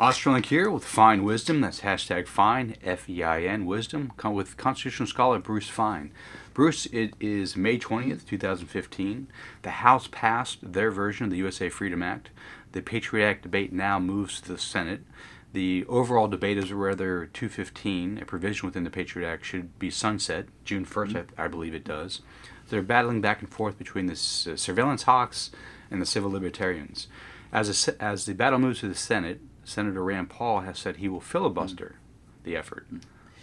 Australink here with Fein Wisdom. That's hashtag Fein, F E I N, Wisdom, with constitutional scholar Bruce Fein. Bruce, it is May 20th, 2015. The House passed their version of the USA Freedom Act. The Patriot Act debate now moves to the Senate. The overall debate is whether 215, a provision within the Patriot Act, should be sunset June 1st, mm-hmm. I, I, believe it does. They're battling back and forth between the uh, surveillance hawks and the civil libertarians. As, a, as the battle moves to the Senate, Senator Rand Paul has said he will filibuster mm. the effort.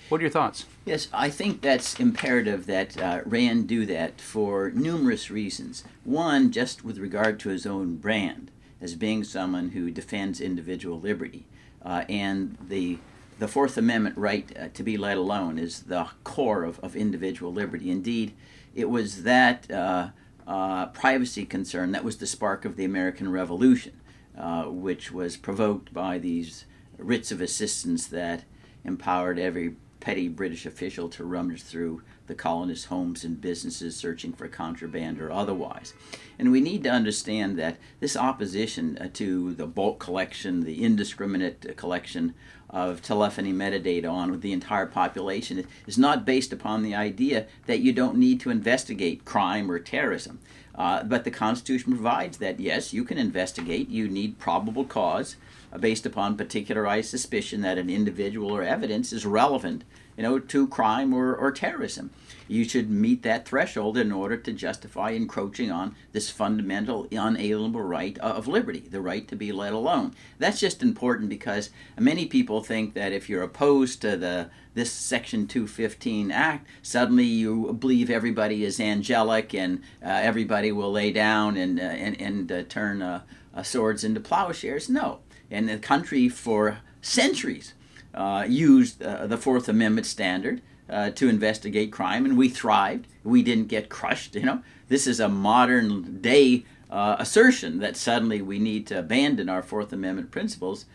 What are your thoughts? Yes, I think that's imperative that uh, Rand do that for numerous reasons. One, just with regard to his own brand as being someone who defends individual liberty. Uh, and the, the Fourth Amendment right uh, to be let alone is the core of, of individual liberty. Indeed, it was that uh, uh, privacy concern that was the spark of the American Revolution. Uh, which was provoked by these writs of assistance that empowered every petty British official to rummage through the colonists' homes and businesses searching for contraband or otherwise. And we need to understand that this opposition uh, to the bulk collection, the indiscriminate collection of telephony metadata on the entire population is not based upon the idea that you don't need to investigate crime or terrorism. Uh, but the Constitution provides that, yes, you can investigate, you need probable cause based upon particularized suspicion that an individual or evidence is relevant you know, to crime or, or terrorism. You should meet that threshold in order to justify encroaching on this fundamental, unalienable right of liberty, the right to be let alone. That's just important because many people think that if you're opposed to the this Section 215 Act, suddenly you believe everybody is angelic and uh, everybody will lay down and, uh, and, and uh, turn uh, uh, swords into plowshares. No. And the country for centuries uh, used the Fourth Amendment standard to investigate crime, and we thrived. We didn't get crushed, you know. This is a modern day assertion that suddenly we need to abandon our Fourth Amendment principles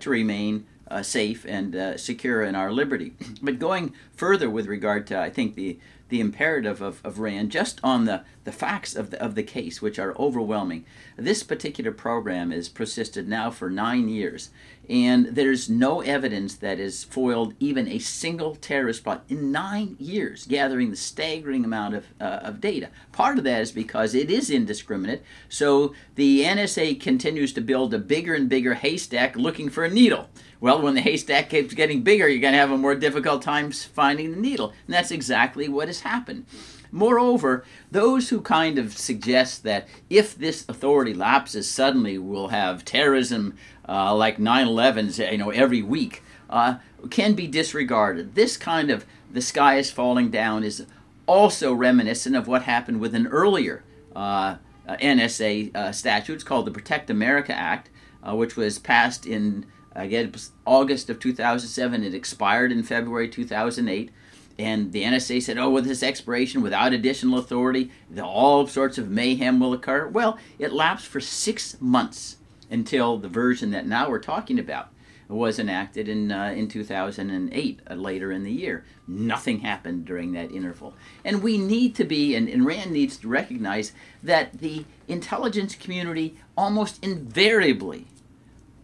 to remain safe and uh, secure in our liberty. But going further with regard to, I think, the, the imperative of, of Rand, just on the, the facts of the, of the case, which are overwhelming, this particular program has persisted now for nine years, and there's no evidence that has foiled even a single terrorist plot in nine years, gathering the staggering amount of, uh, of data. Part of that is because it is indiscriminate, so the NSA continues to build a bigger and bigger haystack looking for a needle. Well, when the haystack keeps getting bigger, you're going to have a more difficult time finding the needle. And that's exactly what has happened. Moreover, those who kind of suggest that if this authority lapses, suddenly we'll have terrorism uh, like 9 11s you know, every week, uh, can be disregarded. This kind of the sky is falling down is also reminiscent of what happened with an earlier uh, NSA uh, statute. It's called the Protect America Act, uh, which was passed in Again, August of 2007. It expired in February 2008. And the NSA said, oh, with this expiration, without additional authority, the, all sorts of mayhem will occur. Well, it lapsed for six months until the version that now we're talking about was enacted in, uh, in 2008, uh, later in the year. Nothing happened during that interval. And we need to be, and, and Rand needs to recognize that the intelligence community almost invariably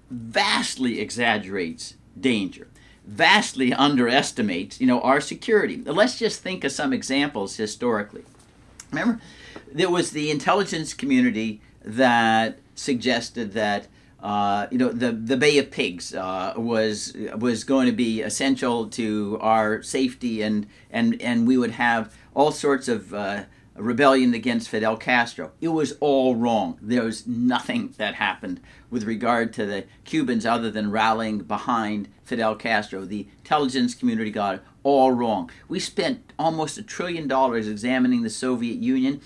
vastly exaggerates danger vastly underestimates you know our security. Let's just think of some examples historically. Remember there was the intelligence community that suggested that uh, you know the the Bay of Pigs uh, was was going to be essential to our safety and and and we would have all sorts of uh, rebellion against Fidel Castro. It was all wrong. There was nothing that happened with regard to the Cubans other than rallying behind Fidel Castro. The intelligence community got it all wrong. We spent almost a trillion dollars examining the Soviet Union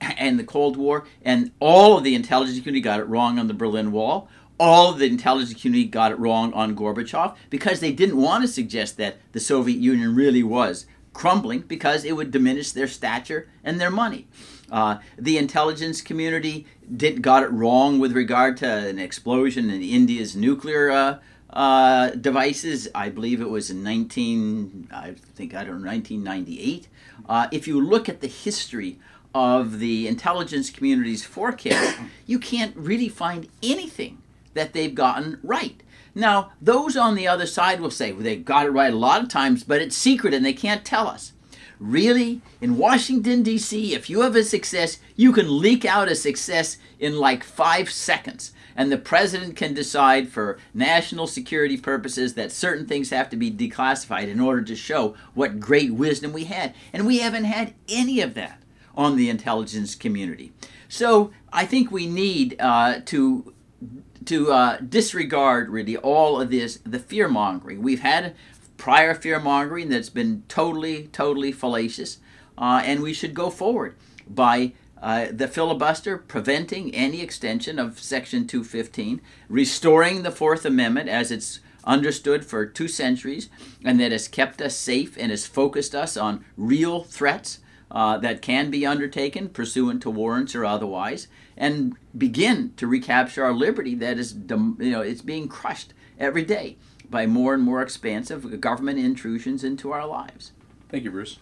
and the Cold War, and all of the intelligence community got it wrong on the Berlin Wall. All of the intelligence community got it wrong on Gorbachev because they didn't want to suggest that the Soviet Union really was crumbling because it would diminish their stature and their money. Uh, the intelligence community did got it wrong with regard to an explosion in India's nuclear uh, uh, devices. I believe it was in 19, I think I don't know, 1998. Uh, if you look at the history of the intelligence community's forecast, you can't really find anything that they've gotten right. Now, those on the other side will say, well, they got it right a lot of times, but it's secret and they can't tell us. Really, in Washington, D.C., if you have a success, you can leak out a success in like five seconds. And the president can decide for national security purposes that certain things have to be declassified in order to show what great wisdom we had. And we haven't had any of that on the intelligence community. So I think we need uh, to to uh, disregard really all of this the fear mongering. We've had prior fear mongering that's been totally totally fallacious, uh, and we should go forward by. Uh, the filibuster preventing any extension of Section 215, restoring the Fourth Amendment as it's understood for two centuries, and that has kept us safe and has focused us on real threats uh, that can be undertaken pursuant to warrants or otherwise, and begin to recapture our liberty that is, you know, it's being crushed every day by more and more expansive government intrusions into our lives. Thank you, Bruce.